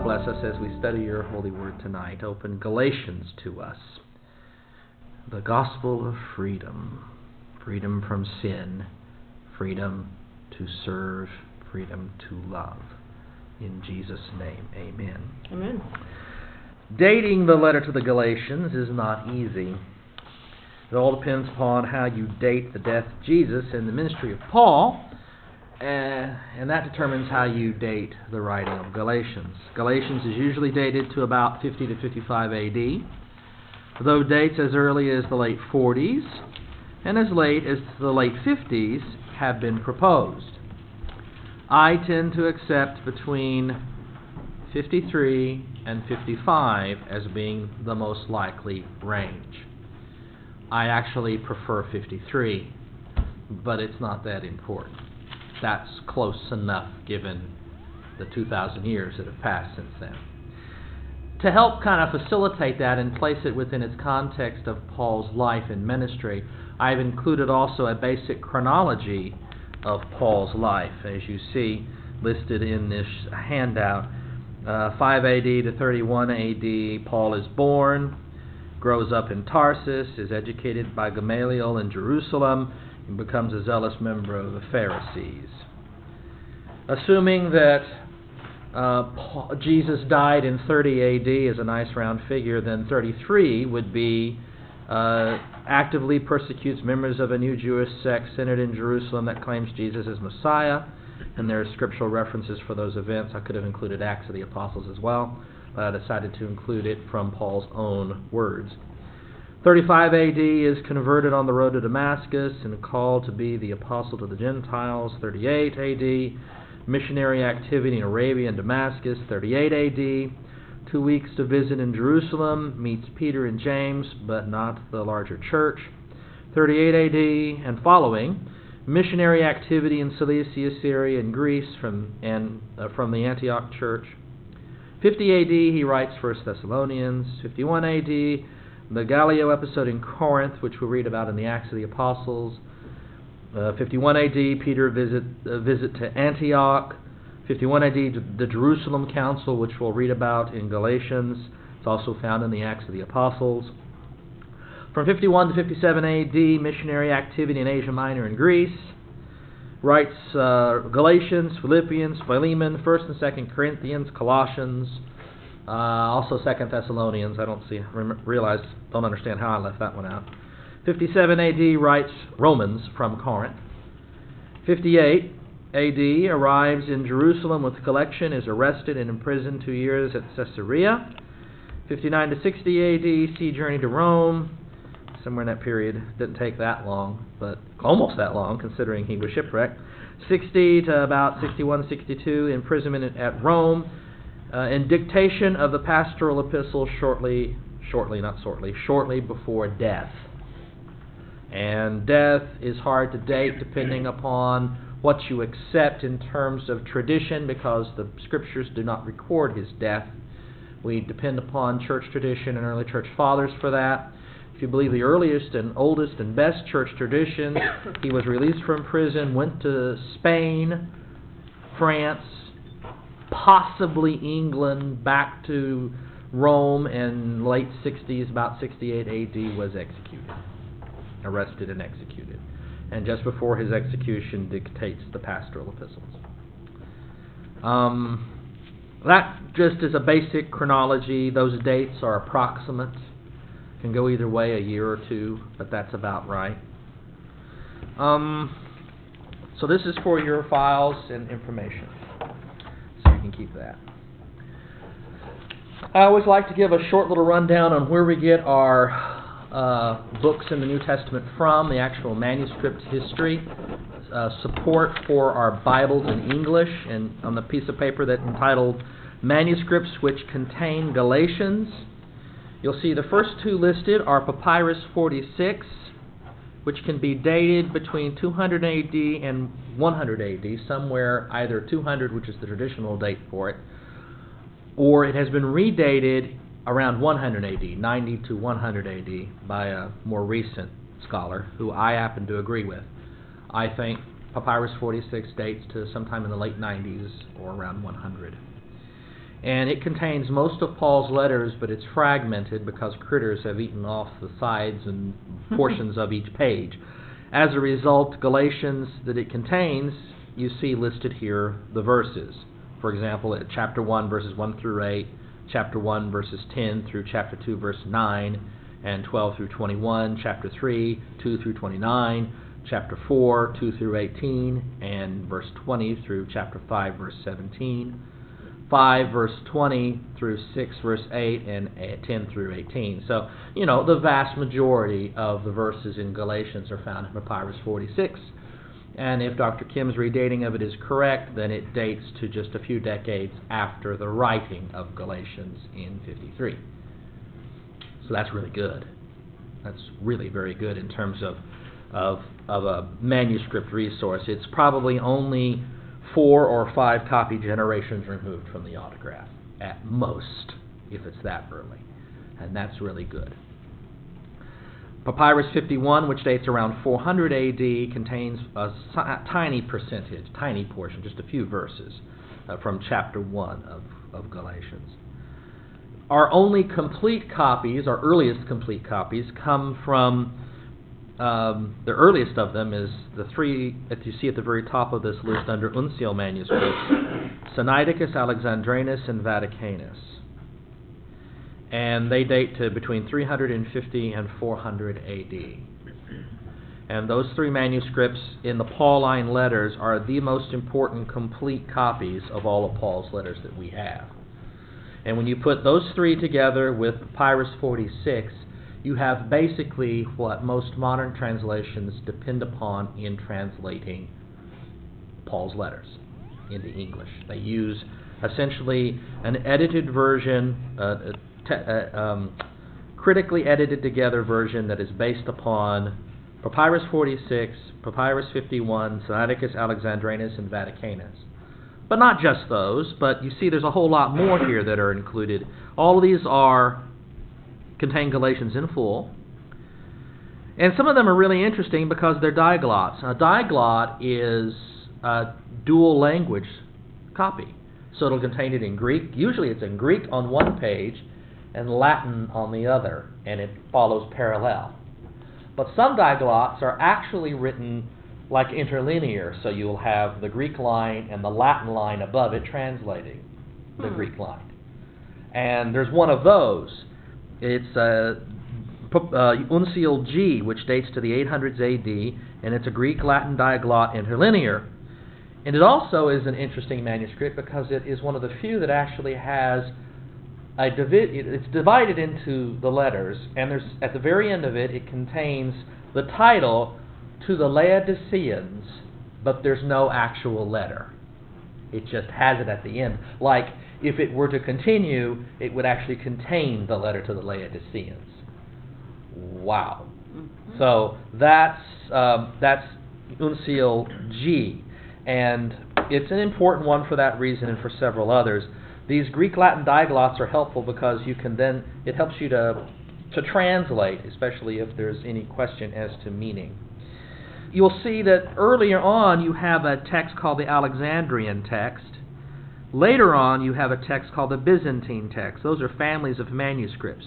God, bless us as we study your holy word tonight. Open Galatians to us. The gospel of freedom freedom from sin, freedom to serve, freedom to love. In Jesus' name, amen. Amen. Dating the letter to the Galatians is not easy. It all depends upon how you date the death of Jesus and the ministry of Paul, uh, and that determines how you date the writing of Galatians. Galatians is usually dated to about 50 to 55 AD, though dates as early as the late 40s and as late as the late 50s have been proposed. I tend to accept between 53 and 55 as being the most likely range. I actually prefer 53, but it's not that important. That's close enough given the 2,000 years that have passed since then. To help kind of facilitate that and place it within its context of Paul's life and ministry, I've included also a basic chronology of Paul's life, as you see listed in this handout. Uh, 5 AD to 31 AD, Paul is born, grows up in Tarsus, is educated by Gamaliel in Jerusalem, and becomes a zealous member of the Pharisees. Assuming that uh, Jesus died in 30 AD as a nice round figure, then 33 would be uh, actively persecutes members of a new Jewish sect centered in Jerusalem that claims Jesus is Messiah, and there are scriptural references for those events. I could have included Acts of the Apostles as well, but I decided to include it from Paul's own words. 35 AD is converted on the road to Damascus and called to be the apostle to the Gentiles. 38 AD, missionary activity in Arabia and Damascus. 38 AD, two weeks to visit in Jerusalem, meets Peter and James, but not the larger church. 38 AD and following, missionary activity in Cilicia, Syria, and Greece from, and, uh, from the Antioch church. 50 AD, he writes 1 Thessalonians. 51 AD, the Gallio episode in Corinth, which we read about in the Acts of the Apostles. Uh, 51 AD, Peter visit, uh, visit to Antioch. 51 AD, the Jerusalem Council, which we'll read about in Galatians. It's also found in the Acts of the Apostles. From 51 to 57 AD, missionary activity in Asia Minor and Greece. Writes uh, Galatians, Philippians, Philemon, 1st and 2nd Corinthians, Colossians, uh, also 2nd Thessalonians. I don't see, realize, don't understand how I left that one out. 57 AD writes Romans from Corinth. 58 AD, arrives in Jerusalem with a collection, is arrested and imprisoned two years at Caesarea. 59 to 60 AD, sea journey to Rome. Somewhere in that period, didn't take that long, but almost that long considering he was shipwrecked. 60 to about 61, 62, imprisonment at Rome, uh, dictation of the pastoral epistle shortly, shortly, not shortly, shortly before death. And death is hard to date depending upon what you accept in terms of tradition because the scriptures do not record his death. We depend upon church tradition and early church fathers for that. If you believe the earliest and oldest and best church tradition, he was released from prison, went to Spain, France, possibly England, back to Rome, in late 60s, about 68 AD, was executed, arrested and executed and just before his execution dictates the pastoral epistles. Um, that just is a basic chronology. Those dates are approximate. Can go either way, a year or two, but that's about right. Um, so this is for your files and information, can keep that. I always like to give a short little rundown on where we get our uh, books in the New Testament from, the actual manuscript history, uh, support for our Bibles in English, and on the piece of paper that entitled Manuscripts which contain Galatians. You'll see the first two listed are Papyrus 46, which can be dated between 200 AD and 100 AD, somewhere either 200, which is the traditional date for it, or it has been redated around 100 AD, 90 to 100 AD, by a more recent scholar who I happen to agree with. I think Papyrus 46 dates to sometime in the late 90s or around 100. And it contains most of Paul's letters, but it's fragmented because critters have eaten off the sides and portions of each page. As a result, Galatians that it contains, you see listed here the verses. For example, at chapter 1, verses 1 through 8, chapter 1, verses 10 through chapter 2, verse 9, and 12 through 21, chapter 3, 2 through 29, chapter 4, 2 through 18, and verse 20 through chapter 5, verse 17. 5 verse 20 through 6 verse 8 and 10 through 18. So, you know, the vast majority of the verses in Galatians are found in Papyrus 46. And if Dr. Kim's redating of it is correct, then it dates to just a few decades after the writing of Galatians in 53. So that's really good. That's really very good in terms of of of a manuscript resource. It's probably only four or five copy generations removed from the autograph, at most, if it's that early. And that's really good. Papyrus 51, which dates around 400 AD, contains a, tiny percentage, tiny portion, just a few verses uh, from chapter 1 of, of Galatians. Our only complete copies, our earliest complete copies, come from um, the earliest of them is the three that you see at the very top of this list under Uncial manuscripts Sinaiticus, Alexandrinus, and Vaticanus. And they date to between 350 and 400 AD. And those three manuscripts in the Pauline letters are the most important complete copies of all of Paul's letters that we have. And when you put those three together with Papyrus 46, you have basically what most modern translations depend upon in translating Paul's letters into English. They use essentially an edited version, uh, te- um, critically edited together version that is based upon Papyrus 46, Papyrus 51, Sinaiticus Alexandrinus, and Vaticanus. But not just those, but you see there's a whole lot more here that are included. All of these are contain Galatians in full. And some of them are really interesting because they're diglots. A diglot is a dual language copy. So it'll contain it in Greek. Usually it's in Greek on one page and Latin on the other, and it follows parallel. But some diglots are actually written like interlinear, so you'll have the Greek line and the Latin line above it translating the hmm. Greek line. And there's one of those. It's uh, uh, Uncial G, which dates to the 800s AD, and it's a Greek Latin diglot interlinear. And it also is an interesting manuscript because it is one of the few that actually has a divi- it's divided into the letters, and there's at the very end of it, it contains the title to the Laodiceans, but there's no actual letter. It just has it at the end, like if it were to continue, it would actually contain the letter to the Laodiceans. Wow. Mm-hmm. So that's um, that's Uncial G, and it's an important one for that reason and for several others. These Greek Latin diglots are helpful because you can then it helps you to to translate, especially if there's any question as to meaning. You'll see that earlier on you have a text called the Alexandrian text, Later on, you have a text called the Byzantine text. Those are families of manuscripts.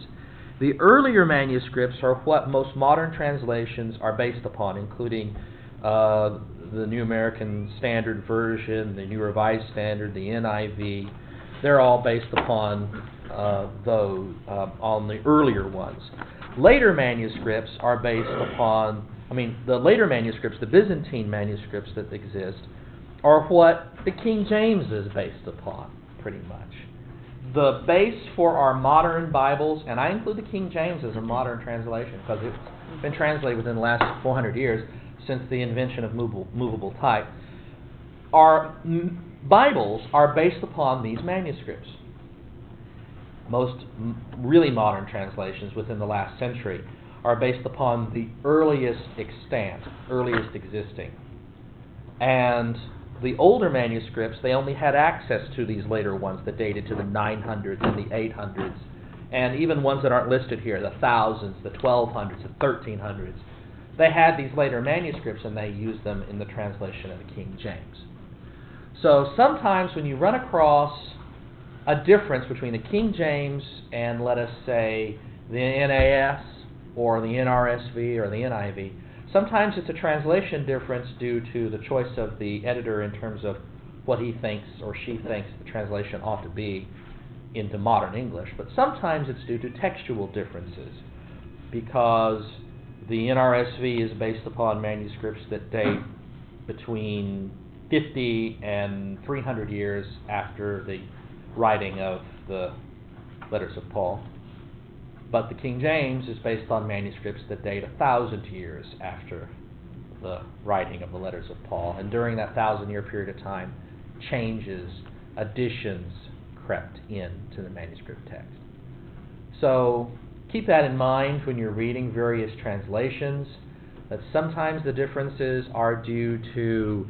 The earlier manuscripts are what most modern translations are based upon, including uh, the New American Standard Version, the New Revised Standard, the NIV. They're all based upon uh, those uh, on the earlier ones. Later manuscripts are based upon, I mean, the later manuscripts, the Byzantine manuscripts that exist, are what the King James is based upon, pretty much. The base for our modern Bibles, and I include the King James as a modern translation because it's been translated within the last 400 years since the invention of movable, movable type. Our m- Bibles are based upon these manuscripts. Most m- really modern translations within the last century are based upon the earliest extant, earliest existing. And the older manuscripts, they only had access to these later ones that dated to the 900s and the 800s, and even ones that aren't listed here, the thousands, the 1200s, the 1300s. They had these later manuscripts and they used them in the translation of the King James. So sometimes when you run across a difference between the King James and, let us say, the NAS or the NRSV or the NIV. Sometimes it's a translation difference due to the choice of the editor in terms of what he thinks or she mm-hmm. thinks the translation ought to be into modern English, but sometimes it's due to textual differences because the NRSV is based upon manuscripts that date between 50 and 300 years after the writing of the letters of Paul. But the King James is based on manuscripts that date a thousand years after the writing of the letters of Paul. And during that thousand year period of time, changes, additions crept into the manuscript text. So keep that in mind when you're reading various translations, that sometimes the differences are due to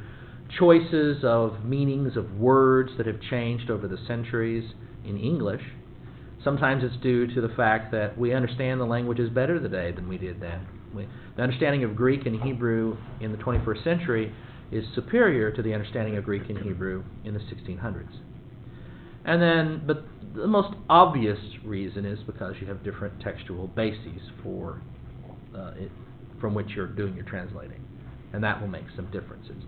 choices of meanings of words that have changed over the centuries in English. Sometimes it's due to the fact that we understand the languages better today than we did then. We, the understanding of Greek and Hebrew in the 21st century is superior to the understanding of Greek and Hebrew in the 1600s. And then, but the most obvious reason is because you have different textual bases for uh, it, from which you're doing your translating, and that will make some differences.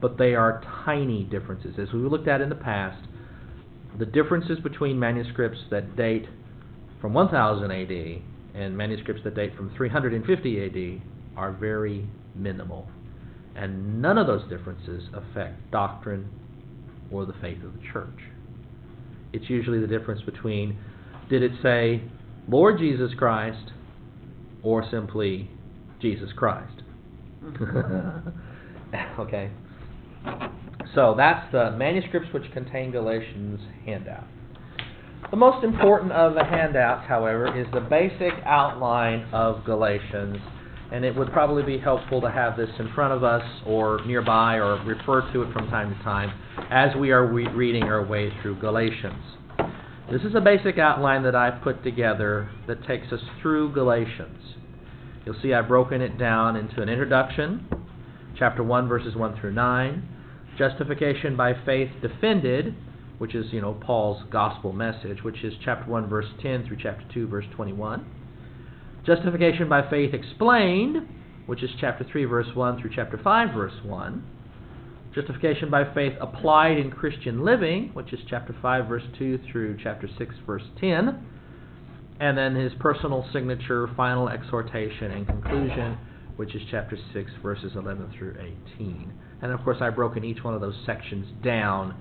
But they are tiny differences. As we looked at in the past, the differences between manuscripts that date from 1000 AD and manuscripts that date from 350 AD are very minimal. And none of those differences affect doctrine or the faith of the church. It's usually the difference between did it say Lord Jesus Christ or simply Jesus Christ. Mm-hmm. okay. So that's the manuscripts which contain Galatians handout. The most important of the handouts, however, is the basic outline of Galatians, and it would probably be helpful to have this in front of us or nearby or refer to it from time to time as we are re- reading our way through Galatians. This is a basic outline that I've put together that takes us through Galatians. You'll see I've broken it down into an introduction, chapter 1, verses 1 through 9, justification by faith defended, which is, you know, Paul's gospel message, which is chapter 1, verse 10 through chapter 2, verse 21. Justification by faith explained, which is chapter 3, verse 1 through chapter 5, verse 1. Justification by faith applied in Christian living, which is chapter 5, verse 2 through chapter 6, verse 10. And then his personal signature, final exhortation, and conclusion, which is chapter 6, verses 11 through 18. And of course, I've broken each one of those sections down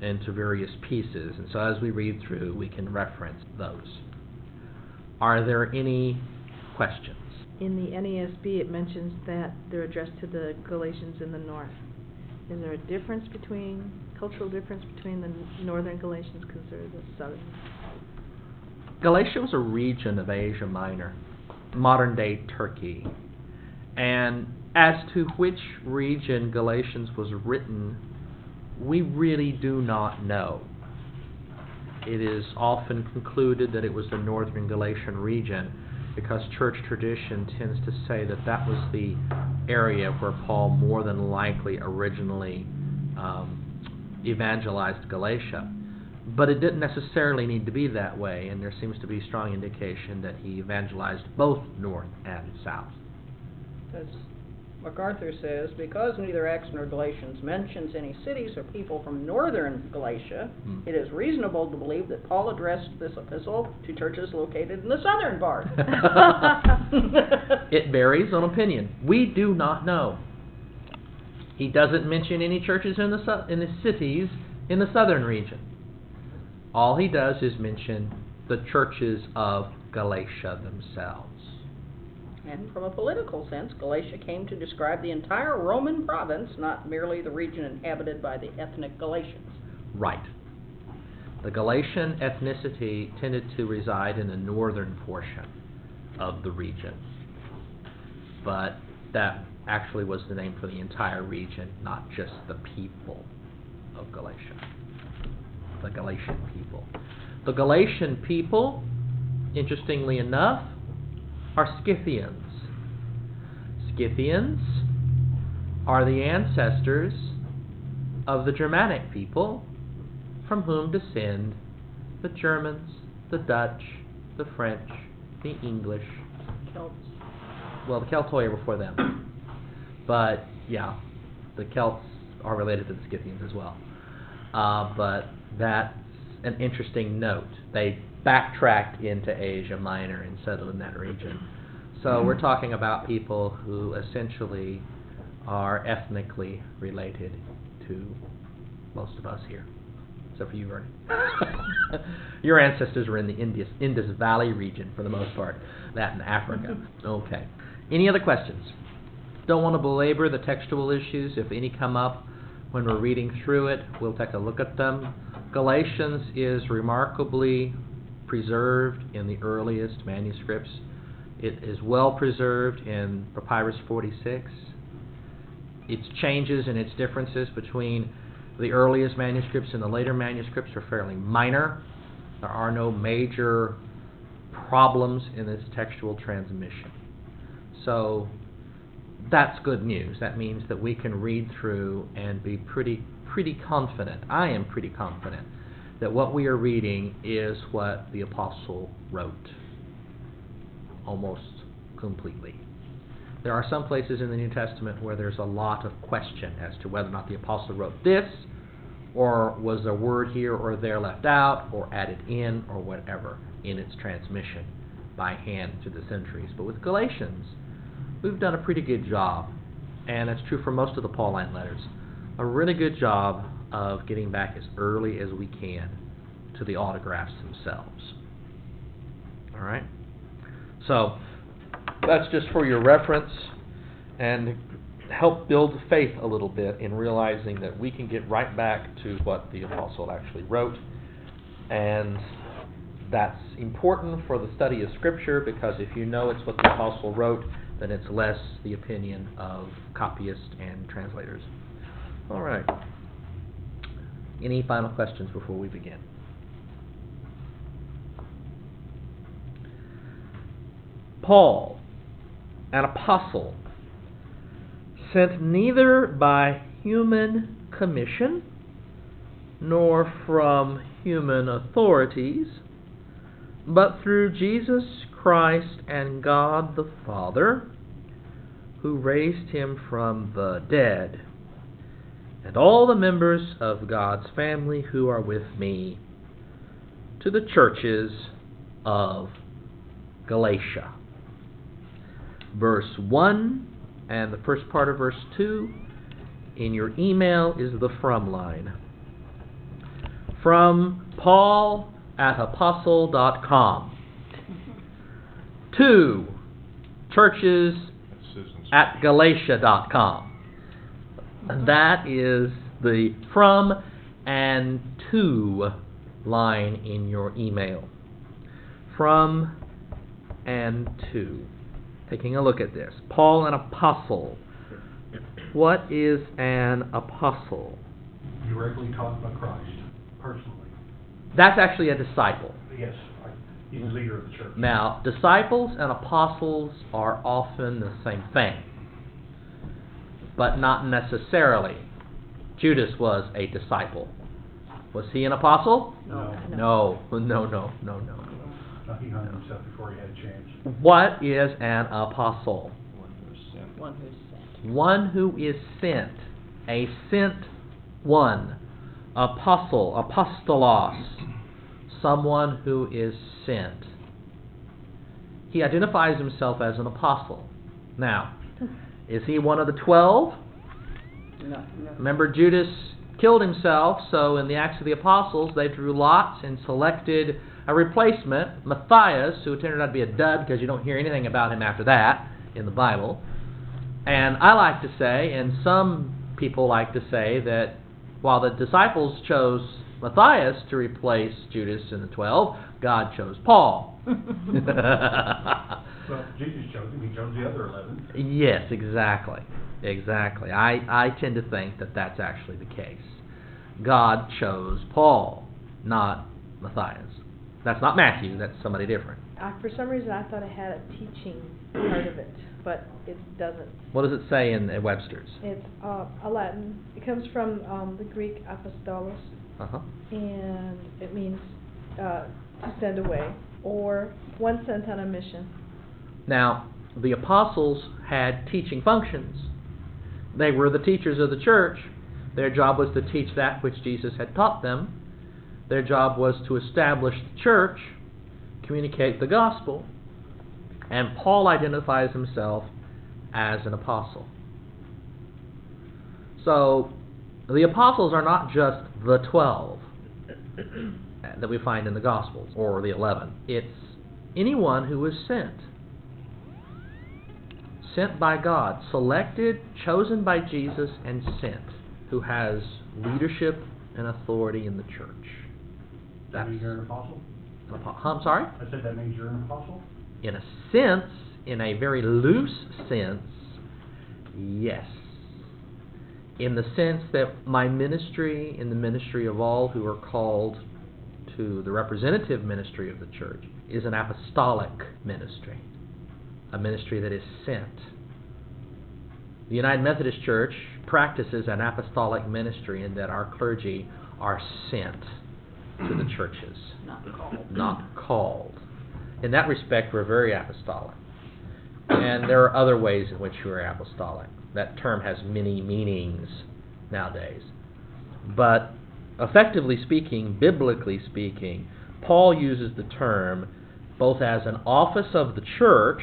into various pieces. And so as we read through, we can reference those. Are there any questions? In the NASB, it mentions that they're addressed to the Galatians in the north. Is there a difference between, cultural difference between the northern Galatians compared to the southern? Galatia was a region of Asia Minor, modern day Turkey. And as to which region Galatians was written, we really do not know. It is often concluded that it was the northern Galatian region because church tradition tends to say that that was the area where Paul more than likely originally um, evangelized Galatia. But it didn't necessarily need to be that way, and there seems to be strong indication that he evangelized both north and south. As MacArthur says, because neither Acts nor Galatians mentions any cities or people from northern Galatia, Hmm. it is reasonable to believe that Paul addressed this epistle to churches located in the southern part. It varies on opinion. We do not know. He doesn't mention any churches in the su- in the cities in the southern region. All he does is mention the churches of Galatia themselves. And from a political sense, Galatia came to describe the entire Roman province, not merely the region inhabited by the ethnic Galatians. Right. The Galatian ethnicity tended to reside in the northern portion of the region. But that actually was the name for the entire region, not just the people of Galatia. The Galatian people. The Galatian people, interestingly enough, are Scythians. Scythians are the ancestors of the Germanic people from whom descend the Germans, the Dutch, the French, the English. Celts. Well, the Celts way before them. But yeah, the Celts are related to the Scythians as well. Uh, but that's an interesting note. They backtracked into Asia Minor and settled in that region. So we're mm-hmm. talking about people who essentially are ethnically related to most of us here, except for you, Vernon. Your ancestors were in the Indus, Indus Valley region for the most part, that and Africa. Mm-hmm. Okay. Any other questions? Don't want to belabor the textual issues. If any come up when we're reading through it, we'll take a look at them. Galatians is remarkably preserved in the earliest manuscripts. It is well preserved in Papyrus 46. Its changes and its differences between the earliest manuscripts and the later manuscripts are fairly minor. There are no major problems in this textual transmission. So that's good news. That means that we can read through and be pretty pretty confident. I am pretty confident that what we are reading is what the apostle wrote almost completely. There are some places in the New Testament where there's a lot of question as to whether or not the apostle wrote this or was a word here or there left out or added in or whatever in its transmission by hand through the centuries. But with Galatians, we've done a pretty good job, and that's true for most of the Pauline letters, a really good job of getting back as early as we can to the autographs themselves. All right? So, that's just for your reference and help build faith a little bit in realizing that we can get right back to what the apostle actually wrote. And that's important for the study of Scripture because if you know it's what the apostle wrote, then it's less the opinion of copyists and translators. All right. Any final questions before we begin? Paul, an apostle, sent neither by human commission nor from human authorities, but through Jesus Christ and God the Father, who raised him from the dead, and all the members of God's family who are with me, to the churches of Galatia. Verse 1 and the first part of verse 2 in your email is the from line. From Paul at apostle.com to churches at galatia.com. That is the from and to line in your email. From and to. Taking a look at this. Paul, an apostle. What is an apostle? directly taught by Christ, personally. That's actually a disciple. Yes, he's the leader of the church. Now, disciples and apostles are often the same thing, but not necessarily. Judas was a disciple. Was he an apostle? No, No, no, no, no, no. no, he hung himself before he had a chance. What is an apostle? One who's sent. One who is sent, a sent one. Apostle, apostolos, someone who is sent. He identifies himself as an apostle. Now, is he one of the twelve? No, no. Remember, Judas killed himself, so in the Acts of the Apostles, they drew lots and selected a replacement, Matthias, who turned out to be a dud because you don't hear anything about him after that in the Bible. And I like to say, and some people like to say, that while the disciples chose Matthias to replace Judas in the twelve, God chose Paul. Well, Jesus chose him, he chose the other eleven. Yes, exactly. Exactly. I, I tend to think that that's actually the case. God chose Paul, not Matthias. That's not Matthew, that's somebody different. Uh, for some reason, I thought it had a teaching part of it, but it doesn't. What does it say in uh, Webster's? It's uh, a Latin. It comes from um, the Greek apostolos, Uh huh. and it means uh, to send away, or one sent on a mission. Now, the apostles had teaching functions. They were the teachers of the church. Their job was to teach that which Jesus had taught them. Their job was to establish the church, communicate the gospel, and Paul identifies himself as an apostle. So, the apostles are not just the twelve that we find in the Gospels or the eleven. It's anyone who is sent. Sent by God, selected, chosen by Jesus, and sent, who has leadership and authority in the church. That That's means you're an apostle? an apo- I'm sorry? I said that means you're an apostle? In a sense, in a very loose sense, yes. In the sense that my ministry, in the ministry of all who are called to the representative ministry of the church, is an apostolic ministry, a ministry that is sent. The United Methodist Church practices an apostolic ministry in that our clergy are sent to the churches Not called. not called. In that respect, we're very apostolic. And there are other ways in which we're apostolic. That term has many meanings nowadays. But effectively speaking, biblically speaking, Paul uses the term both as an office of the church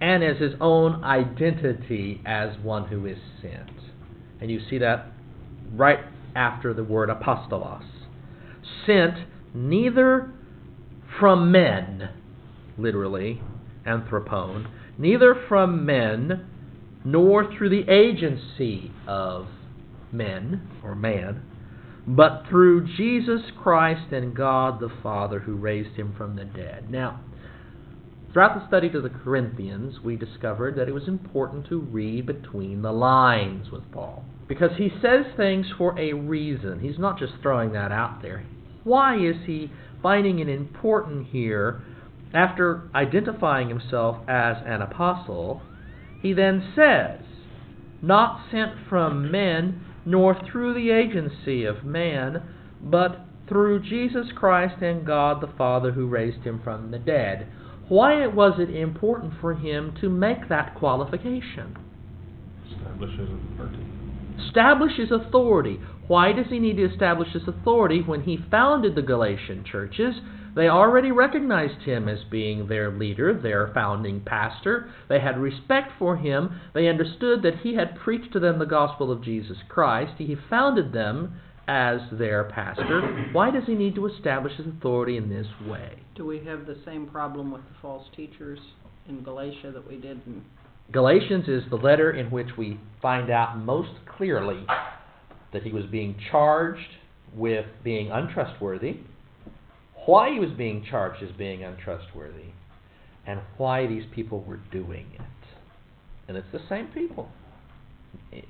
and as his own identity as one who is sent. And you see that right after the word apostolos. Sent neither from men, literally, anthropone, neither from men, nor through the agency of men, or man, but through Jesus Christ and God the Father who raised him from the dead. Now, throughout the study to the Corinthians, we discovered that it was important to read between the lines with Paul. Because he says things for a reason. He's not just throwing that out there. Why is he finding it important here after identifying himself as an apostle? He then says, Not sent from men, nor through the agency of man, but through Jesus Christ and God the Father who raised him from the dead. Why was it important for him to make that qualification? Establishes authority. Establish his authority. Why does he need to establish his authority when he founded the Galatian churches? They already recognized him as being their leader, their founding pastor. They had respect for him. They understood that he had preached to them the gospel of Jesus Christ. He founded them as their pastor. Why does he need to establish his authority in this way? Do we have the same problem with the false teachers in Galatia that we did in Galatians is the letter in which we find out most clearly that he was being charged with being untrustworthy, why he was being charged as being untrustworthy, and why these people were doing it. And it's the same people,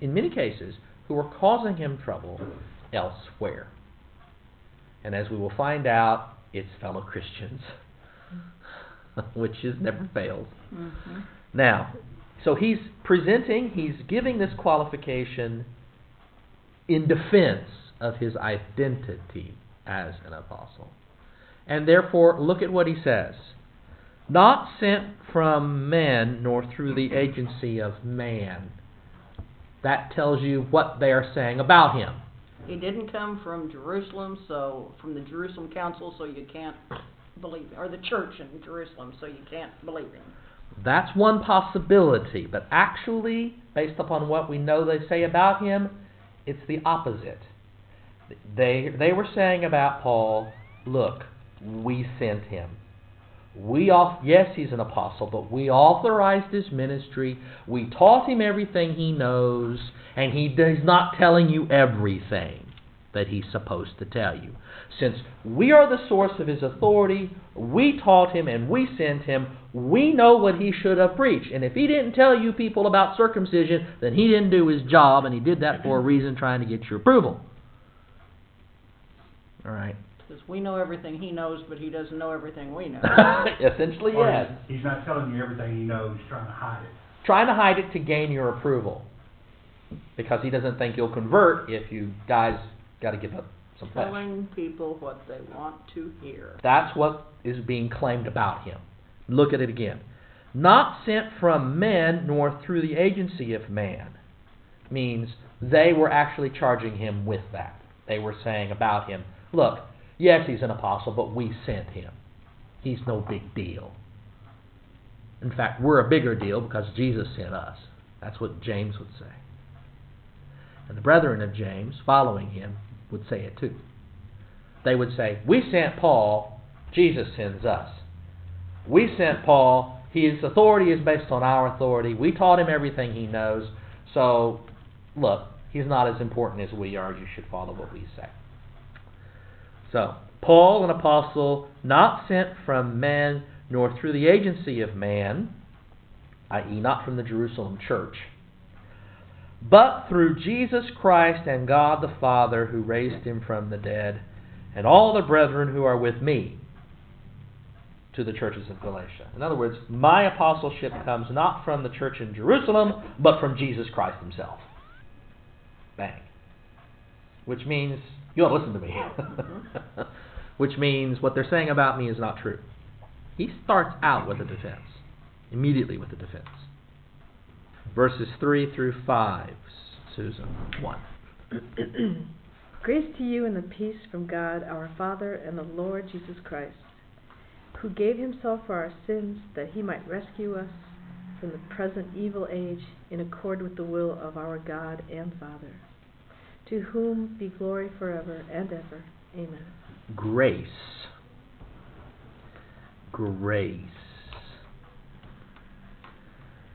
in many cases, who were causing him trouble elsewhere. And as we will find out, it's fellow Christians, which is never fails. Mm-hmm. Now, so he's presenting, he's giving this qualification in defense of his identity as an apostle. And therefore, look at what he says. Not sent from men, nor through the agency of man. That tells you what they are saying about him. He didn't come from Jerusalem, so from the Jerusalem Council, so you can't believe, or the church in Jerusalem, so you can't believe him. That's one possibility, but actually, based upon what we know they say about him, it's the opposite. They they were saying about Paul, look, we sent him. We off yes, he's an apostle, but we authorized his ministry. We taught him everything he knows, and he he's not telling you everything that he's supposed to tell you. Since we are the source of his authority, we taught him and we sent him, we know what he should have preached. And if he didn't tell you people about circumcision, then he didn't do his job, and he did that for a reason trying to get your approval. All right. Because we know everything he knows, but he doesn't know everything we know. Essentially, Or yes. he's- He's not telling you everything he knows, he's trying to hide it. Trying to hide it to gain your approval. Because he doesn't think you'll convert if you guys got to give up some flesh. Telling people what they want to hear. That's what is being claimed about him. Look at it again. Not sent from men nor through the agency of man means they were actually charging him with that. They were saying about him, look, yes, he's an apostle, but we sent him. He's no big deal. In fact, we're a bigger deal because Jesus sent us. That's what James would say. And the brethren of James, following him, would say it too. They would say, We sent Paul, Jesus sends us. We sent Paul, his authority is based on our authority. We taught him everything he knows. So, look, he's not as important as we are. You should follow what we say. So, Paul, an apostle, not sent from men nor through the agency of man, i.e., not from the Jerusalem church, but through Jesus Christ and God the Father who raised him from the dead, and all the brethren who are with me to the churches of Galatia. In other words, my apostleship comes not from the church in Jerusalem, but from Jesus Christ himself. Bang. Which means, you to listen to me. Which means what they're saying about me is not true. He starts out with a defense, immediately with a defense. Verses 3 through 5, Susan. 1. Grace to you and the peace from God our Father and the Lord Jesus Christ, who gave himself for our sins that he might rescue us from the present evil age in accord with the will of our God and Father, to whom be glory forever and ever. Amen. Grace. Grace.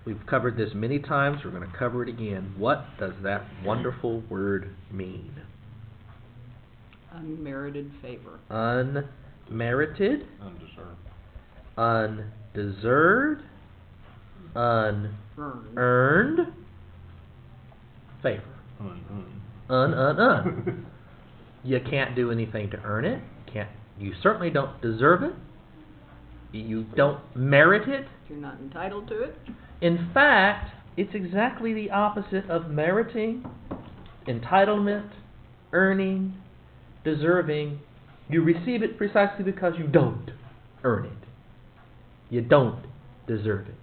We've covered this many times. We're going to cover it again. What does that wonderful word mean? Unmerited favor. Unmerited, Undeserved. undeserved, unearned Earned. favor. Un, un. Un, un. You can't do anything to earn it. Can't. You certainly don't deserve it. You don't merit it. You're not entitled to it. In fact, it's exactly the opposite of meriting, entitlement, earning, deserving. You receive it precisely because you don't earn it. You don't deserve it.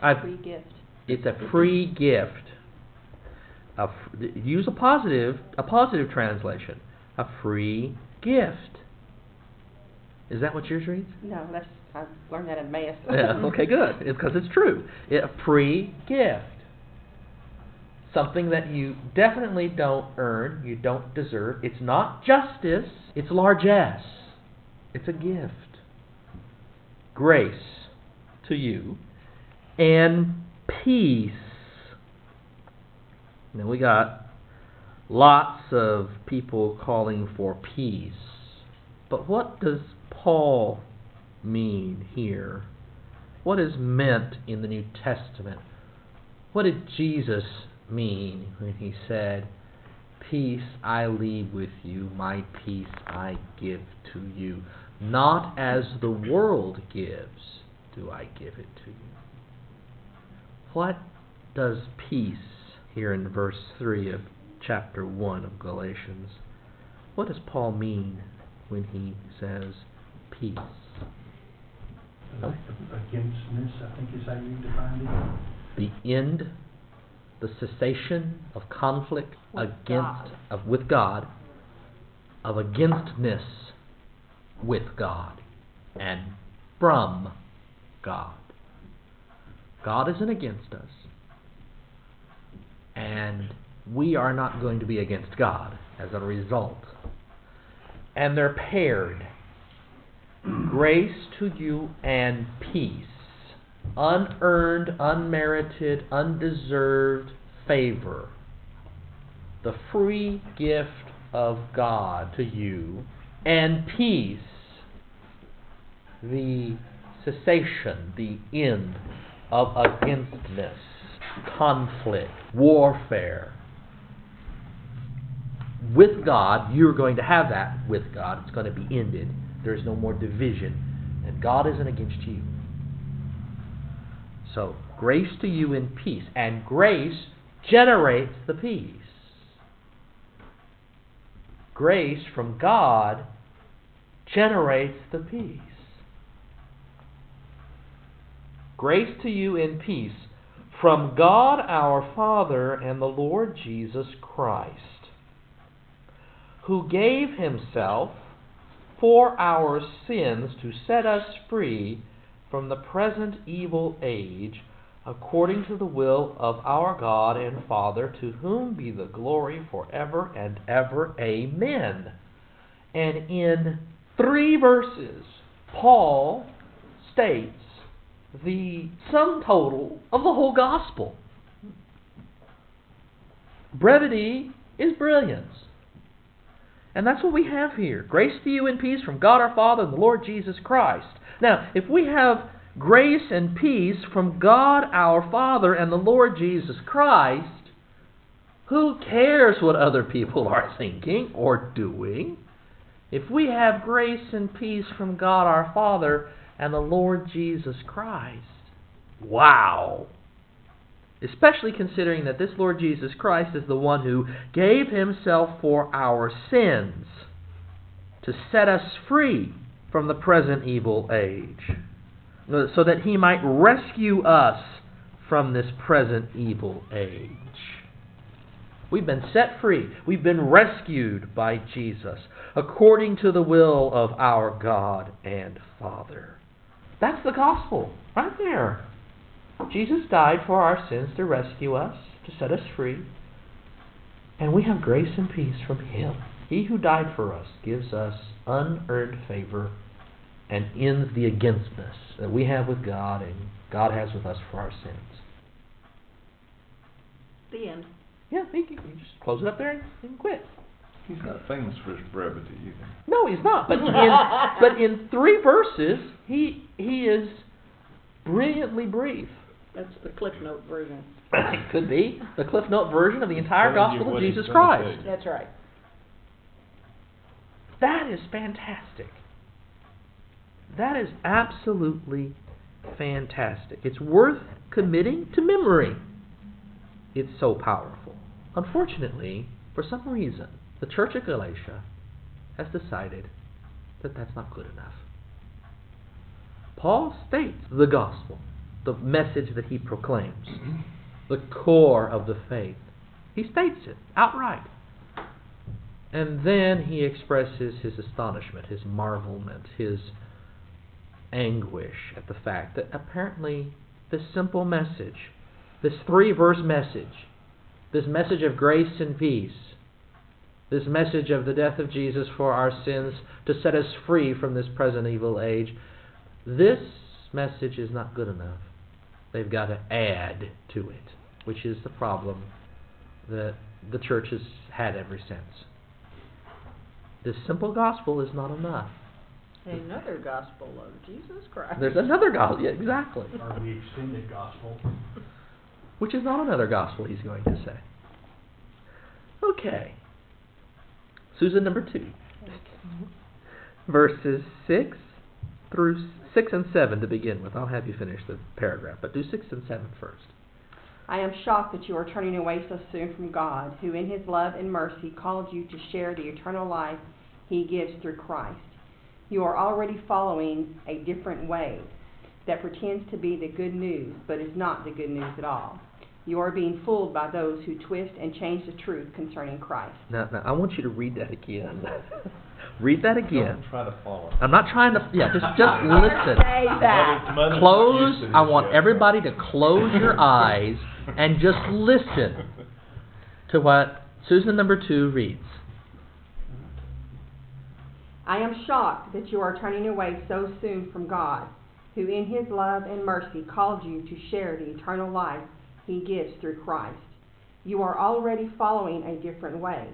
I've- free gift. It's a free gift. A use a positive, a positive translation. A free gift. Is that what yours reads? No, that's, I learned that in math. Yeah, okay, good. It's because it's true. It, a free gift. Something that you definitely don't earn, you don't deserve. It's not justice, it's largesse. It's a gift. Grace to you and peace. Now we got lots of people calling for peace. But what does Paul mean here? What is meant in the New Testament? What did Jesus mean when he said, Peace I leave with you, my peace I give to you? Not as the world gives, do I give it to you. What does peace, here in verse 3 of chapter 1 of Galatians, what does Paul mean when he says peace? Againstness, I think is how you defined it. the end, the cessation of conflict With against God. of with God, of againstness with God and from God. God isn't against us. And we are not going to be against God as a result. And they're paired. Grace to you and peace unearned, unmerited, undeserved favor, the free gift of God to you, and peace, the cessation, the end of againstness, conflict, warfare. With God, you're going to have that with God. It's going to be ended. There's no more division. And God isn't against you. So, grace to you in peace. And grace generates the peace. grace from God generates the peace. Grace to you in peace from God our Father and the Lord Jesus Christ, who gave himself for our sins to set us free from the present evil age, according to the will of our God and Father, to whom be the glory forever and ever. Amen. And in three verses, Paul states the sum total of the whole gospel. Brevity is brilliance. And that's what we have here. Grace to you and peace from God our Father and the Lord Jesus Christ. Now, if we have grace and peace from God our Father and the Lord Jesus Christ, who cares what other people are thinking or doing? If we have grace and peace from God our Father and the Lord Jesus Christ, wow! Especially considering that this Lord Jesus Christ is the one who gave himself for our sins to set us free from the present evil age, so that he might rescue us from this present evil age. We've been set free. We've been rescued by Jesus according to the will of our God and Father. That's the gospel right there. Jesus died for our sins to rescue us, to set us free. And we have grace and peace from Him. He who died for us gives us unearned favor and ends the againstness that we have with God and God has with us for our sins. The end. Yeah, you can you just close it up there and quit. He's not famous for his brevity either. No, he's not. But in, but in three verses, he he is brilliantly brief. That's the Cliff Note version. it could be the Cliff Note version of the entire Telling you gospel of what he's Jesus gonna Christ. say. That's right. That is fantastic. That is absolutely fantastic. It's worth committing to memory. It's so powerful. Unfortunately, for some reason, the Church of Galatia has decided that that's not good enough. Paul states the gospel, the message that he proclaims, the core of the faith. He states it outright. And then he expresses his astonishment, his marvelment, his anguish at the fact that apparently this simple message, this three verse message, this message of grace and peace, this message of the death of Jesus for our sins to set us free from this present evil age, this message is not good enough. They've got to add to it, which is the problem that the church has had ever since. This simple gospel is not enough. Another gospel of Jesus Christ. There's another gospel, yeah, exactly, Or the extended gospel. which is not another gospel, he's going to say. Okay. Susan number two. Mm-hmm. Verses 6 through 6 and 7 to begin with. I'll have you finish the paragraph, but do 6 and 7 first. I am shocked that you are turning away so soon from God, who in his love and mercy called you to share the eternal life he gives through Christ. You are already following a different way that pretends to be the good news, but is not the good news at all. You are being fooled by those who twist and change the truth concerning Christ. Now, now I want you to read that again. read that again. Don't try to follow. I'm not trying to, yeah, just, just listen. Say that. Mother's Close, I want yet. everybody to close your eyes and just listen to what Susan number two reads. I am shocked that you are turning away so soon from God, who in his love and mercy called you to share the eternal life he gives through Christ. You are already following a different way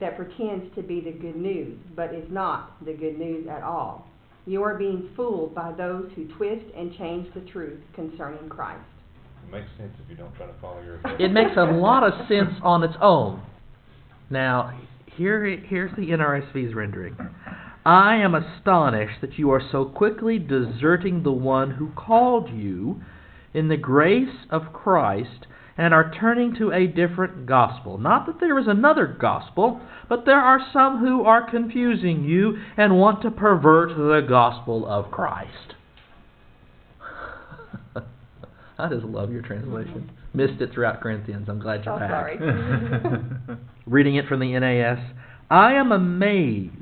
that pretends to be the good news, but is not the good news at all. You are being fooled by those who twist and change the truth concerning Christ. It makes sense if you don't try to follow your. It makes a lot of sense on its own. Now, here, here's the NRSV's rendering. I am astonished that you are so quickly deserting the one who called you in the grace of Christ and are turning to a different gospel. Not that there is another gospel, but there are some who are confusing you and want to pervert the gospel of Christ. I just love your translation. Missed it throughout Corinthians. I'm glad you're Oh, back. sorry. Reading it from the NAS. I am amazed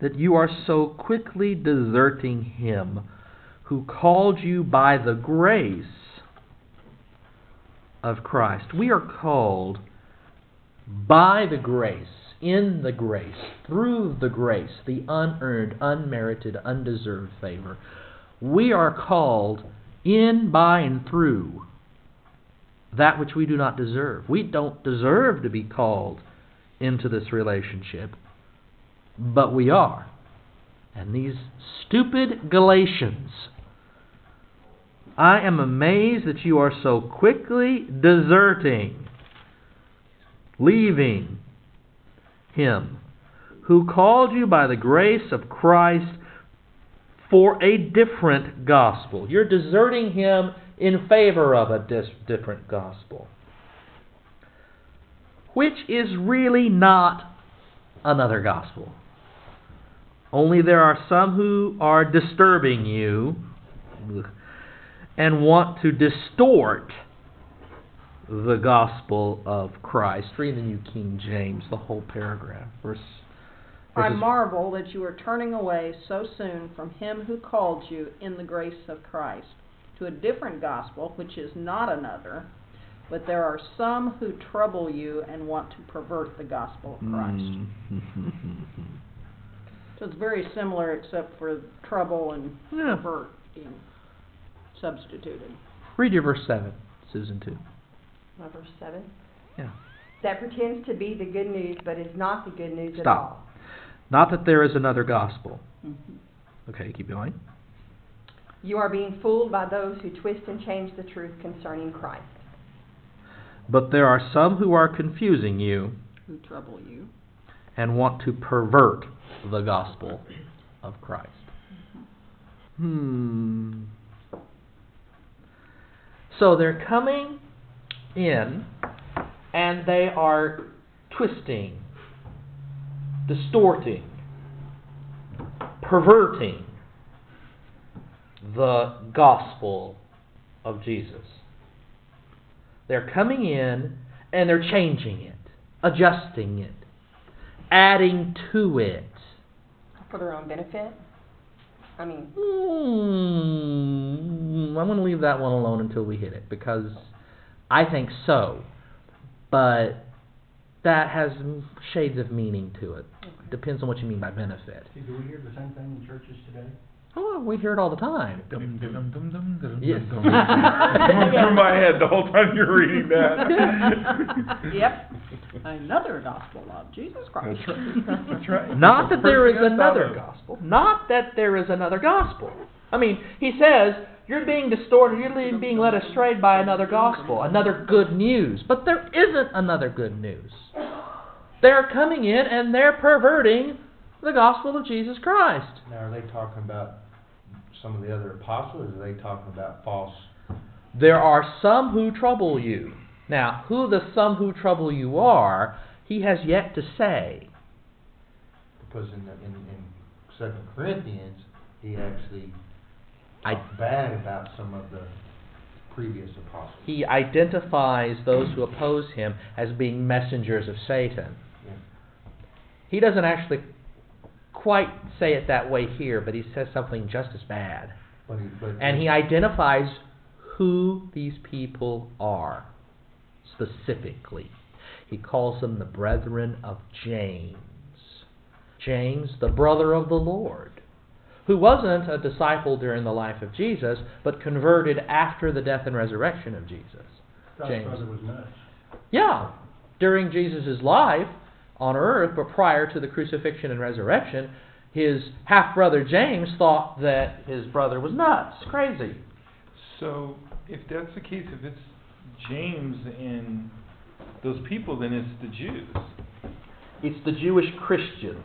that you are so quickly deserting him who called you by the grace of Christ. We are called by the grace, in the grace, through the grace, the unearned, unmerited, undeserved favor. We are called in, by, and through that which we do not deserve. We don't deserve to be called into this relationship, but we are. And these stupid Galatians, I am amazed that you are so quickly deserting, leaving Him who called you by the grace of Christ for a different gospel. You're deserting Him in favor of a dis- different gospel, which is really not another gospel. Only there are some who are disturbing you and want to distort the gospel of Christ. Read the New King James, the whole paragraph. Verse, I marvel that you are turning away so soon from him who called you in the grace of Christ to a different gospel, which is not another, but there are some who trouble you and want to pervert the gospel of Christ. Mm. So it's very similar, except for trouble and Yeah. pervert being substituted. Read your verse 7, Susan, too. Uh, Verse seven. Yeah. That pretends to be the good news, but is not the good news at Stop. all. Not that there is another gospel. Mhm. Okay, keep going. You are being fooled by those who twist and change the truth concerning Christ. But there are some who are confusing you Who trouble you. and want to pervert the gospel of Christ. Hmm. So they're coming in and they are twisting, distorting, perverting the gospel of Jesus. They're coming in and they're changing it, adjusting it, adding to it. For their own benefit? I mean, Hmm, I'm going to leave that one alone until we hit it because I think so. But that has shades of meaning to it. Depends on what you mean by benefit. See, do we hear the same thing in churches today? Oh, we hear it all the time. Dum, dum, dum, dum, dum, dum, Yes. dum, dum. Going through my head the whole time you're reading that. Yep. Another gospel of Jesus Christ. That's right. That's right. Not that there is First thing I thought another gospel. Not that there is another gospel. I mean, he says you're being distorted, you're le- being led astray by another gospel, another good news. But there isn't another good news. They're coming in and they're perverting the gospel of Jesus Christ. Now, are they talking about some of the other apostles, or are they talking about false? There are some who trouble you. Now, who the some who trouble you are, he has yet to say. Because in the, in, in Second Corinthians, he actually I- bad about some of the previous apostles. He identifies those who oppose him as being messengers of Satan. Yeah. He doesn't actually quite say it that way here, but he says something just as bad. But he, but And he identifies who these people are specifically. He calls them the brethren of James. James, the brother of the Lord, who wasn't a disciple during the life of Jesus, but converted after the death and resurrection of Jesus. James. was nuts. Yeah, during Jesus' life on earth, but prior to the crucifixion and resurrection, his half brother James thought that his brother was nuts, crazy. So, if that's the case, if it's James and those people, then it's the Jews. It's the Jewish Christians.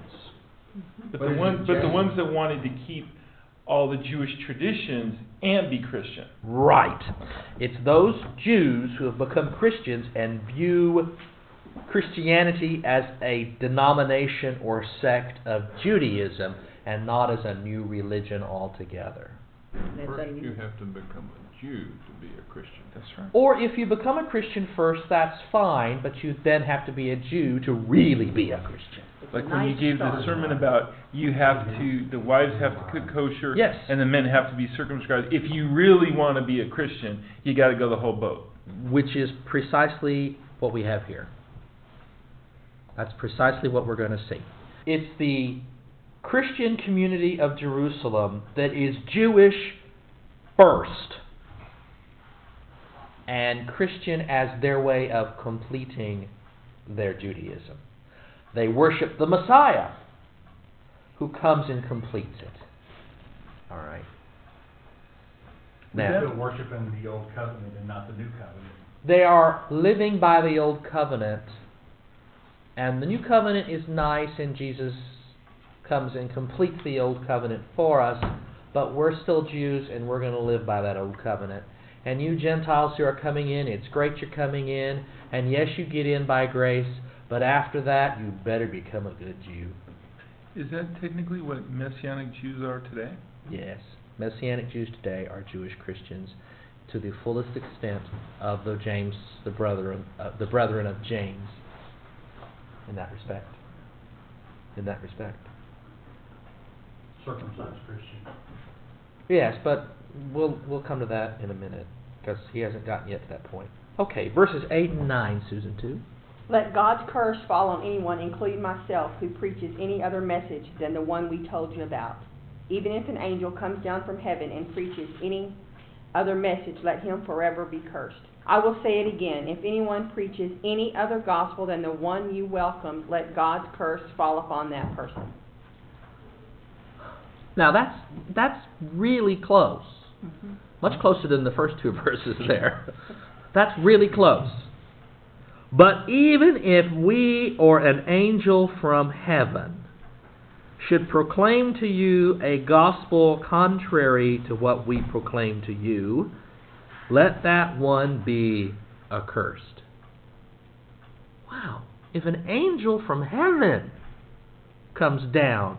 But But the is ones, but the ones that wanted to keep all the Jewish traditions and be Christian. Right. It's those Jews who have become Christians and view Christianity as a denomination or sect of Judaism and not as a new religion altogether. First, you have to become a Jew to be a Christian. That's right. Or if you become a Christian first, that's fine, but you then have to be a Jew to really be a Christian. it's Like when you gave the sermon about you have to, the wives have to cook kosher, Yes. and the men have to be circumcised. If you really want to be a Christian, you got to go the whole boat. which is precisely what we have here. That's precisely what we're going to see. It's the Christian community of Jerusalem that is Jewish first and Christian as their way of completing their Judaism. They worship the Messiah who comes and completes it. All right. They're Now, worshiping the old covenant and not the new covenant. they are living by the old covenant, and the new covenant is nice, and Jesus comes and completes the old covenant for us, but we're still Jews, and we're going to live by that old covenant. And you Gentiles who are coming in, it's great you're coming in, and yes, you get in by grace, but after that, you better become a good Jew. Is that technically what Messianic Jews are today? Yes, Messianic Jews today are Jewish Christians to the fullest extent of the James, the brother, uh, the brethren of James. In that respect. In that respect. Circumcised Christian. Yes, but we'll we'll come to that in a minute because he hasn't gotten yet to that point. Okay, verses eight and nine, Susan two. Let God's curse fall on anyone, including myself, who preaches any other message than the one we told you about. Even if an angel comes down from heaven and preaches any other message, let him forever be cursed. I will say it again. If anyone preaches any other gospel than the one you welcomed, let God's curse fall upon that person. Now that's that's really close. Mhm. Much closer than the first two verses there. That's really close. But even if we or an angel from heaven should proclaim to you a gospel contrary to what we proclaim to you, let that one be accursed. Wow. If an angel from heaven comes down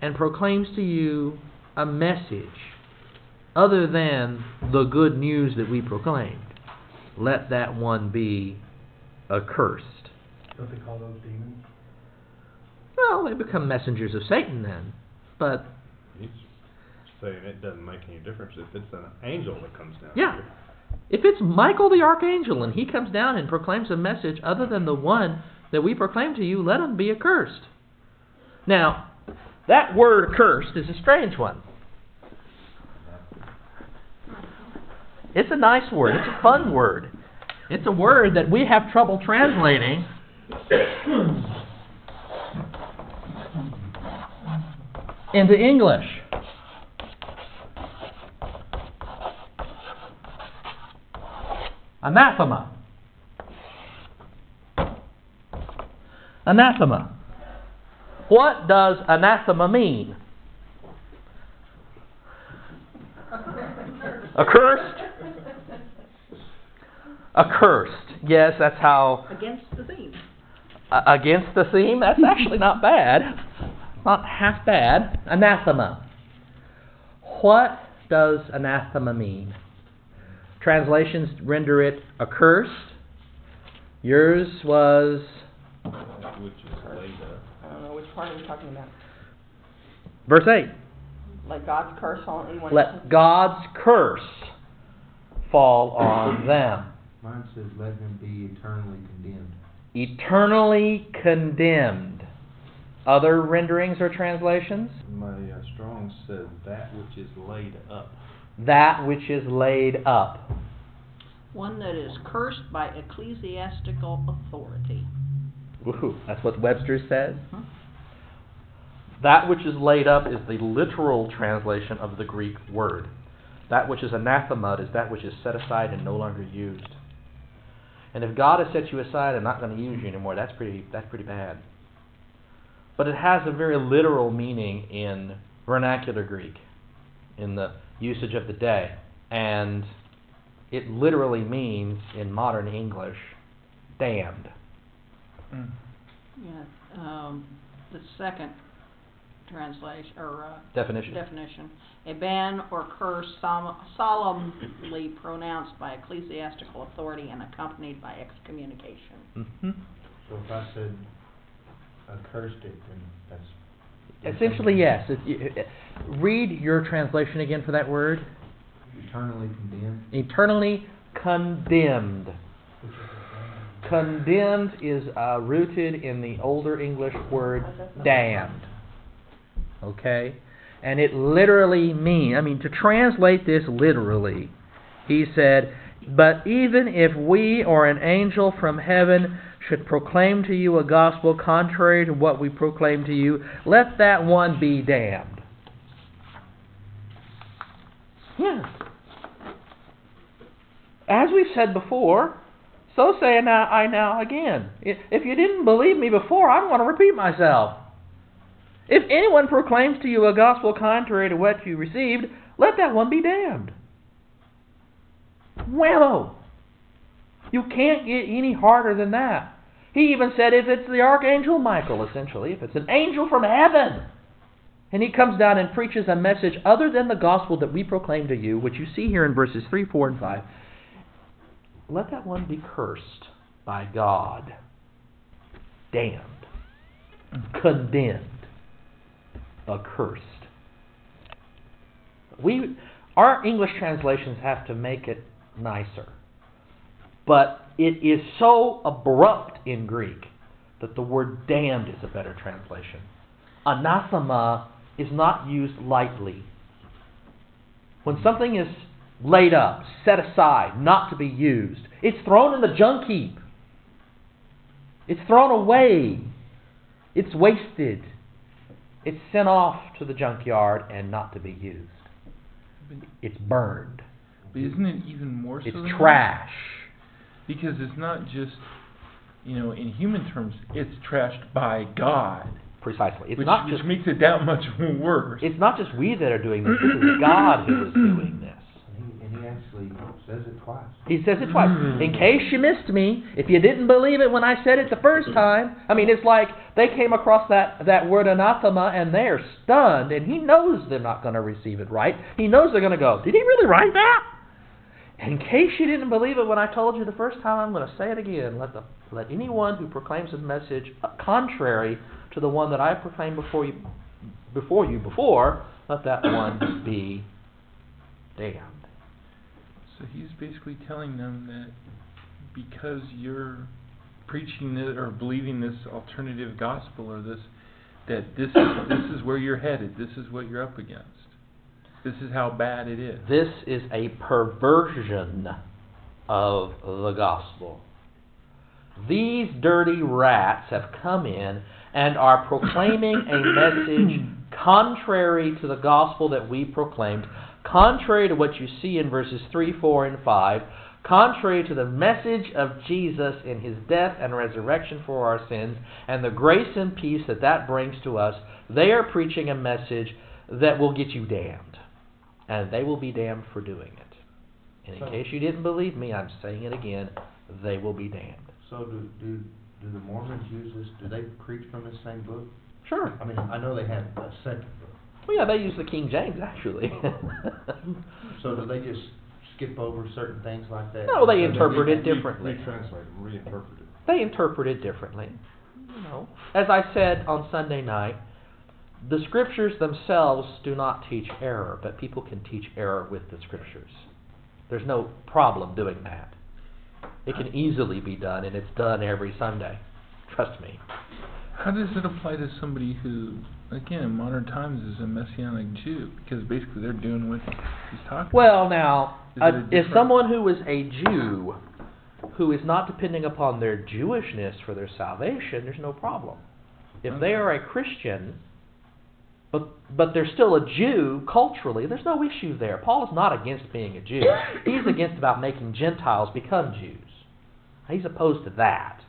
and proclaims to you a message other than the good news that we proclaimed, let that one be accursed. Don't they call those demons? Well, they become messengers of Satan then. But saying it doesn't make any difference if it's an angel that comes down. Yeah. here. if it's Michael the archangel and he comes down and proclaims a message other than the one that we proclaim to you, let him be accursed. Now, that word accursed is a strange one. It's a nice word. It's a fun word. It's a word that we have trouble translating. into English. Anathema. Anathema. What does anathema mean? Accursed? Accursed. Yes, that's how. Against the theme. Uh, against the theme? That's actually not bad. Not half bad. Anathema. What does anathema mean? Translations render it accursed. Yours was Which is laid up. I don't know which part are we talking about. verse 8. Let God's curse fall on anyone. Let God's curse fall on them. Mine says, let him be eternally condemned. Eternally condemned. Other renderings or translations? My uh, Strong said that which is laid up. That which is laid up. One that is cursed by ecclesiastical authority. Woohoo. That's what Webster says. Mhm. That which is laid up is the literal translation of the Greek word. That which is anathema is that which is set aside and no longer used. And if God has set you aside and not going to use you anymore, that's pretty that's pretty bad. But it has a very literal meaning in vernacular Greek. in the usage of the day, and it literally means in modern English, damned. Mm. Yeah, um, the second translation, or, uh, Definition. definition, a ban or curse som- solemnly pronounced by ecclesiastical authority and accompanied by excommunication. hmm So if I said accursed it, then that's. Essentially, yes. You, uh, read your translation again for that word. Eternally condemned. Eternally condemned. Condemned is uh, rooted in the older English word damned. Okay? And it literally means, I mean, to translate this literally, he said, But even if we or an angel from heaven should proclaim to you a gospel contrary to what we proclaim to you, let that one be damned. Yes. As we've said before, so say I now again. If you didn't believe me before, I don't want to repeat myself. If anyone proclaims to you a gospel contrary to what you received, let that one be damned. Well, you can't get any harder than that. He even said if it's the archangel Michael, essentially, if it's an angel from heaven, and he comes down and preaches a message other than the gospel that we proclaim to you, which you see here in verses 3, 4, and 5, let that one be cursed by God, damned, condemned, accursed. We, our English translations have to make it nicer, but it is so abrupt in Greek that the word damned is a better translation. Anathema is not used lightly. When something is laid up, set aside, not to be used, it's thrown in the junk heap. It's thrown away. It's wasted. It's sent off to the junkyard and not to be used. It's burned. But isn't it even more so It's than that? Trash. Because it's not just, you know, in human terms, it's trashed by God. Precisely. It's which, not which just makes it that much worse. it's not just we that are doing this. it's God who is doing this. And he, and he actually says it twice. He says it twice. Hmm. In case you missed me, if you didn't believe it when I said it the first time, I mean, it's like they came across that, that word anathema and they are stunned, and he knows they're not going to receive it right. He knows they're going to go, Did he really write that? In case you didn't believe it when I told you the first time, I'm going to say it again. Let, the, let anyone who proclaims a message contrary to the one that I proclaimed before you, before you before, let that one be damned. So he's basically telling them that because you're preaching it or believing this alternative gospel or this that this is this is where you're headed. This is what you're up against. This is how bad it is. This is a perversion of the gospel. These dirty rats have come in and are proclaiming a message contrary to the gospel that we proclaimed, contrary to what you see in verses 3, 4, and 5, contrary to the message of Jesus in his death and resurrection for our sins, and the grace and peace that that brings to us. They are preaching a message that will get you damned and they will be damned for doing it. And in So- case you didn't believe me, I'm saying it again, they will be damned. So do, do, do the Mormons use this, do they preach from this same book? Sure. I mean, I know they have a second book. Well, yeah, they use the King James, actually. So do they just skip over certain things like that? No, they interpret it Re- differently. Retranslate, reinterpret it. they interpret it differently. You know, as I said on Sunday night, the scriptures themselves do not teach error, but people can teach error with the scriptures. There's no problem doing that. It can easily be done, and it's done every Sunday. Trust me. How does it apply to somebody who, again, in modern times is a messianic Jew? Because basically they're doing what he's talking Well, now, Is uh, a if someone who is a Jew, who is not depending upon their Jewishness for their salvation, there's no problem. If they are a Christian, but but they're still a Jew culturally, there's no issue there. Paul is not against being a Jew. He's against about making Gentiles become Jews. He's opposed to that.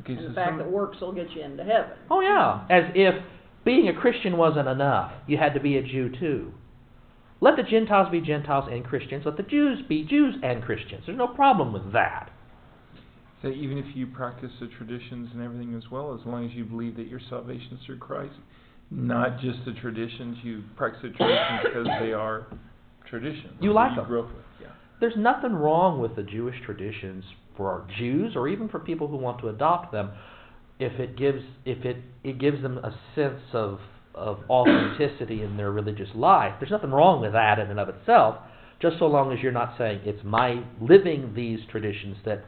Okay, And so the fact some- that works will get you into heaven. Oh yeah, as if being a Christian wasn't enough. You had to be a Jew too. Let the Gentiles be Gentiles and Christians. Let the Jews be Jews and Christians. There's no problem with that. So even if you practice the traditions and everything as well, as long as you believe that your salvation is through Christ, not just the traditions, you practice the traditions because they are traditions. You like you them. grew up with. Yeah. There's nothing wrong with the Jewish traditions for our Jews or even for people who want to adopt them if it gives if it, it gives them a sense of of authenticity in their religious life. There's nothing wrong with that in and of itself, just so long as you're not saying it's my living these traditions that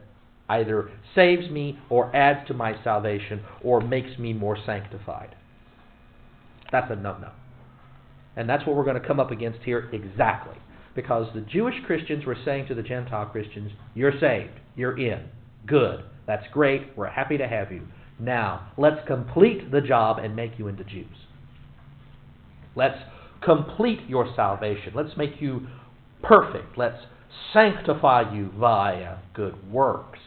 either saves me or adds to my salvation or makes me more sanctified. That's a no no. And that's what we're going to come up against here exactly. Because the Jewish Christians were saying to the Gentile Christians, You're saved. You're in. Good. That's great. We're happy to have you. Now, let's complete the job and make you into Jews. Let's complete your salvation. Let's make you perfect. Let's sanctify you via good works.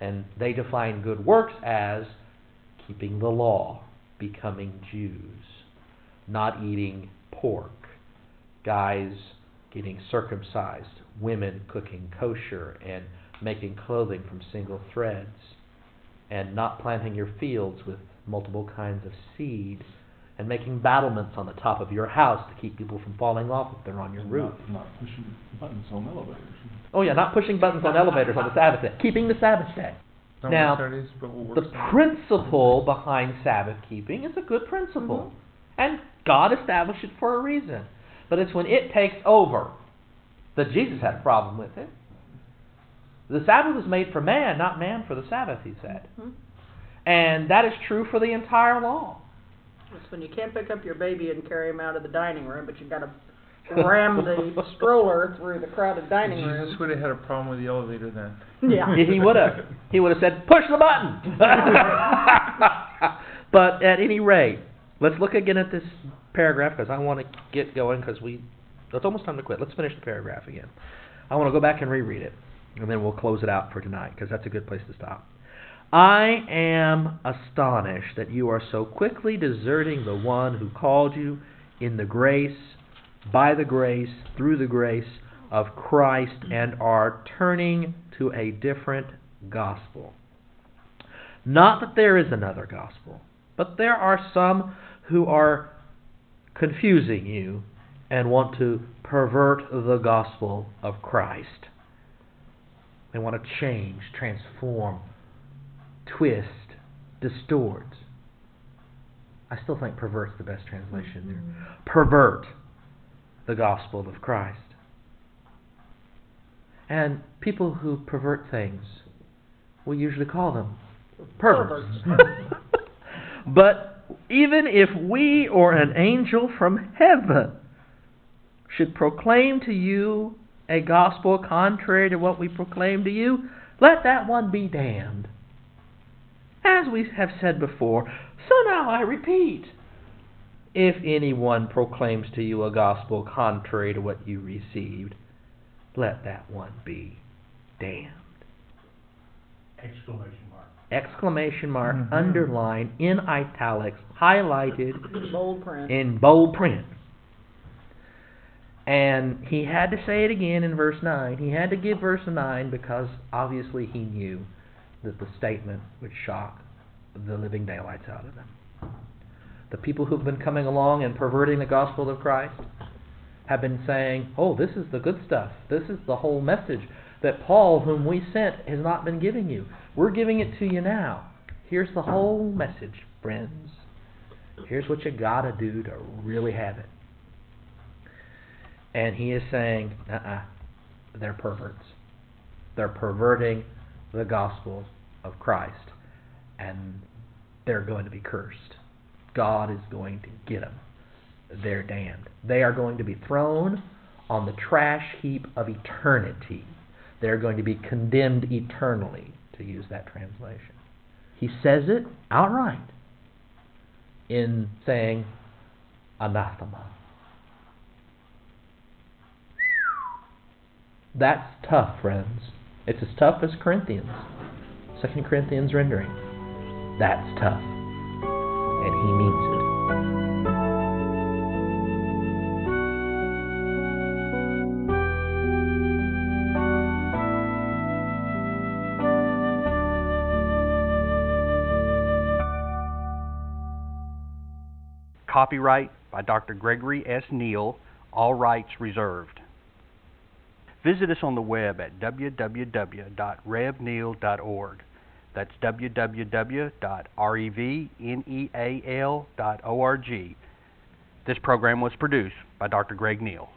And they define good works as keeping the law, becoming Jews, not eating pork, guys getting circumcised, women cooking kosher and making clothing from single threads, and not planting your fields with multiple kinds of seed, and making battlements on the top of your house to keep people from falling off if they're on your And roof. Not, not pushing buttons on elevators. Oh yeah, not pushing buttons on elevators on the Sabbath day. Keeping the Sabbath day. Now, work Saturdays, but we'll work The principle behind Sabbath keeping is a good principle. Mm-hmm. And God established it for a reason. But it's when it takes over that Jesus had a problem with it. The Sabbath was made for man, not man for the Sabbath, he said. Mhm. And that is true for the entire law. That's when you can't pick up your baby and carry him out of the dining room, but you've got to ram the stroller through the crowded dining room. Jesus would have had a problem with the elevator then. Yeah. he would have. He would have said, push the button. but at any rate, let's look again at this paragraph because I want to get going because we. It's almost time to quit. Let's finish the paragraph again. I want to go back and reread it, and then we'll close it out for tonight because that's a good place to stop. I am astonished that you are so quickly deserting the one who called you in the grace, by the grace, through the grace of Christ, and are turning to a different gospel. Not that there is another gospel, but there are some who are confusing you and want to pervert the gospel of Christ. They want to change, transform, twist, distort. I still think pervert's the best translation there. Mm-hmm. Pervert the gospel of Christ. And people who pervert things, we usually call them perverts. but even if we or an angel from heaven should proclaim to you a gospel contrary to what we proclaim to you, let that one be damned. As we have said before, so now I repeat. If anyone proclaims to you a gospel contrary to what you received, let that one be damned. Exclamation. Exclamation mark, Mhm. underline, in italics, highlighted, Bold print. in bold print. And he had to say it again in verse 9. He had to give verse 9 because obviously he knew that the statement would shock the living daylights out of them. The people who've been coming along and perverting the gospel of Christ have been saying, Oh, this is the good stuff. This is the whole message that Paul, whom we sent, has not been giving you. We're giving it to you now. Here's the whole message, friends. Here's what you gotta do to really have it. And he is saying, uh uh-uh, they're perverts. They're perverting the gospel of Christ. And they're going to be cursed. God is going to get them. They're damned. They are going to be thrown on the trash heap of eternity. They're going to be condemned eternally, to use that translation. He says it outright in saying anathema. That's tough, friends. It's as tough as Corinthians. Second Corinthians rendering. That's tough. And he means it. Copyright by Dr. Gregory S. Neal, all rights reserved. Visit us on the web at www.revneal.org. That's www.revneal.org. This program was produced by Dr. Greg Neal.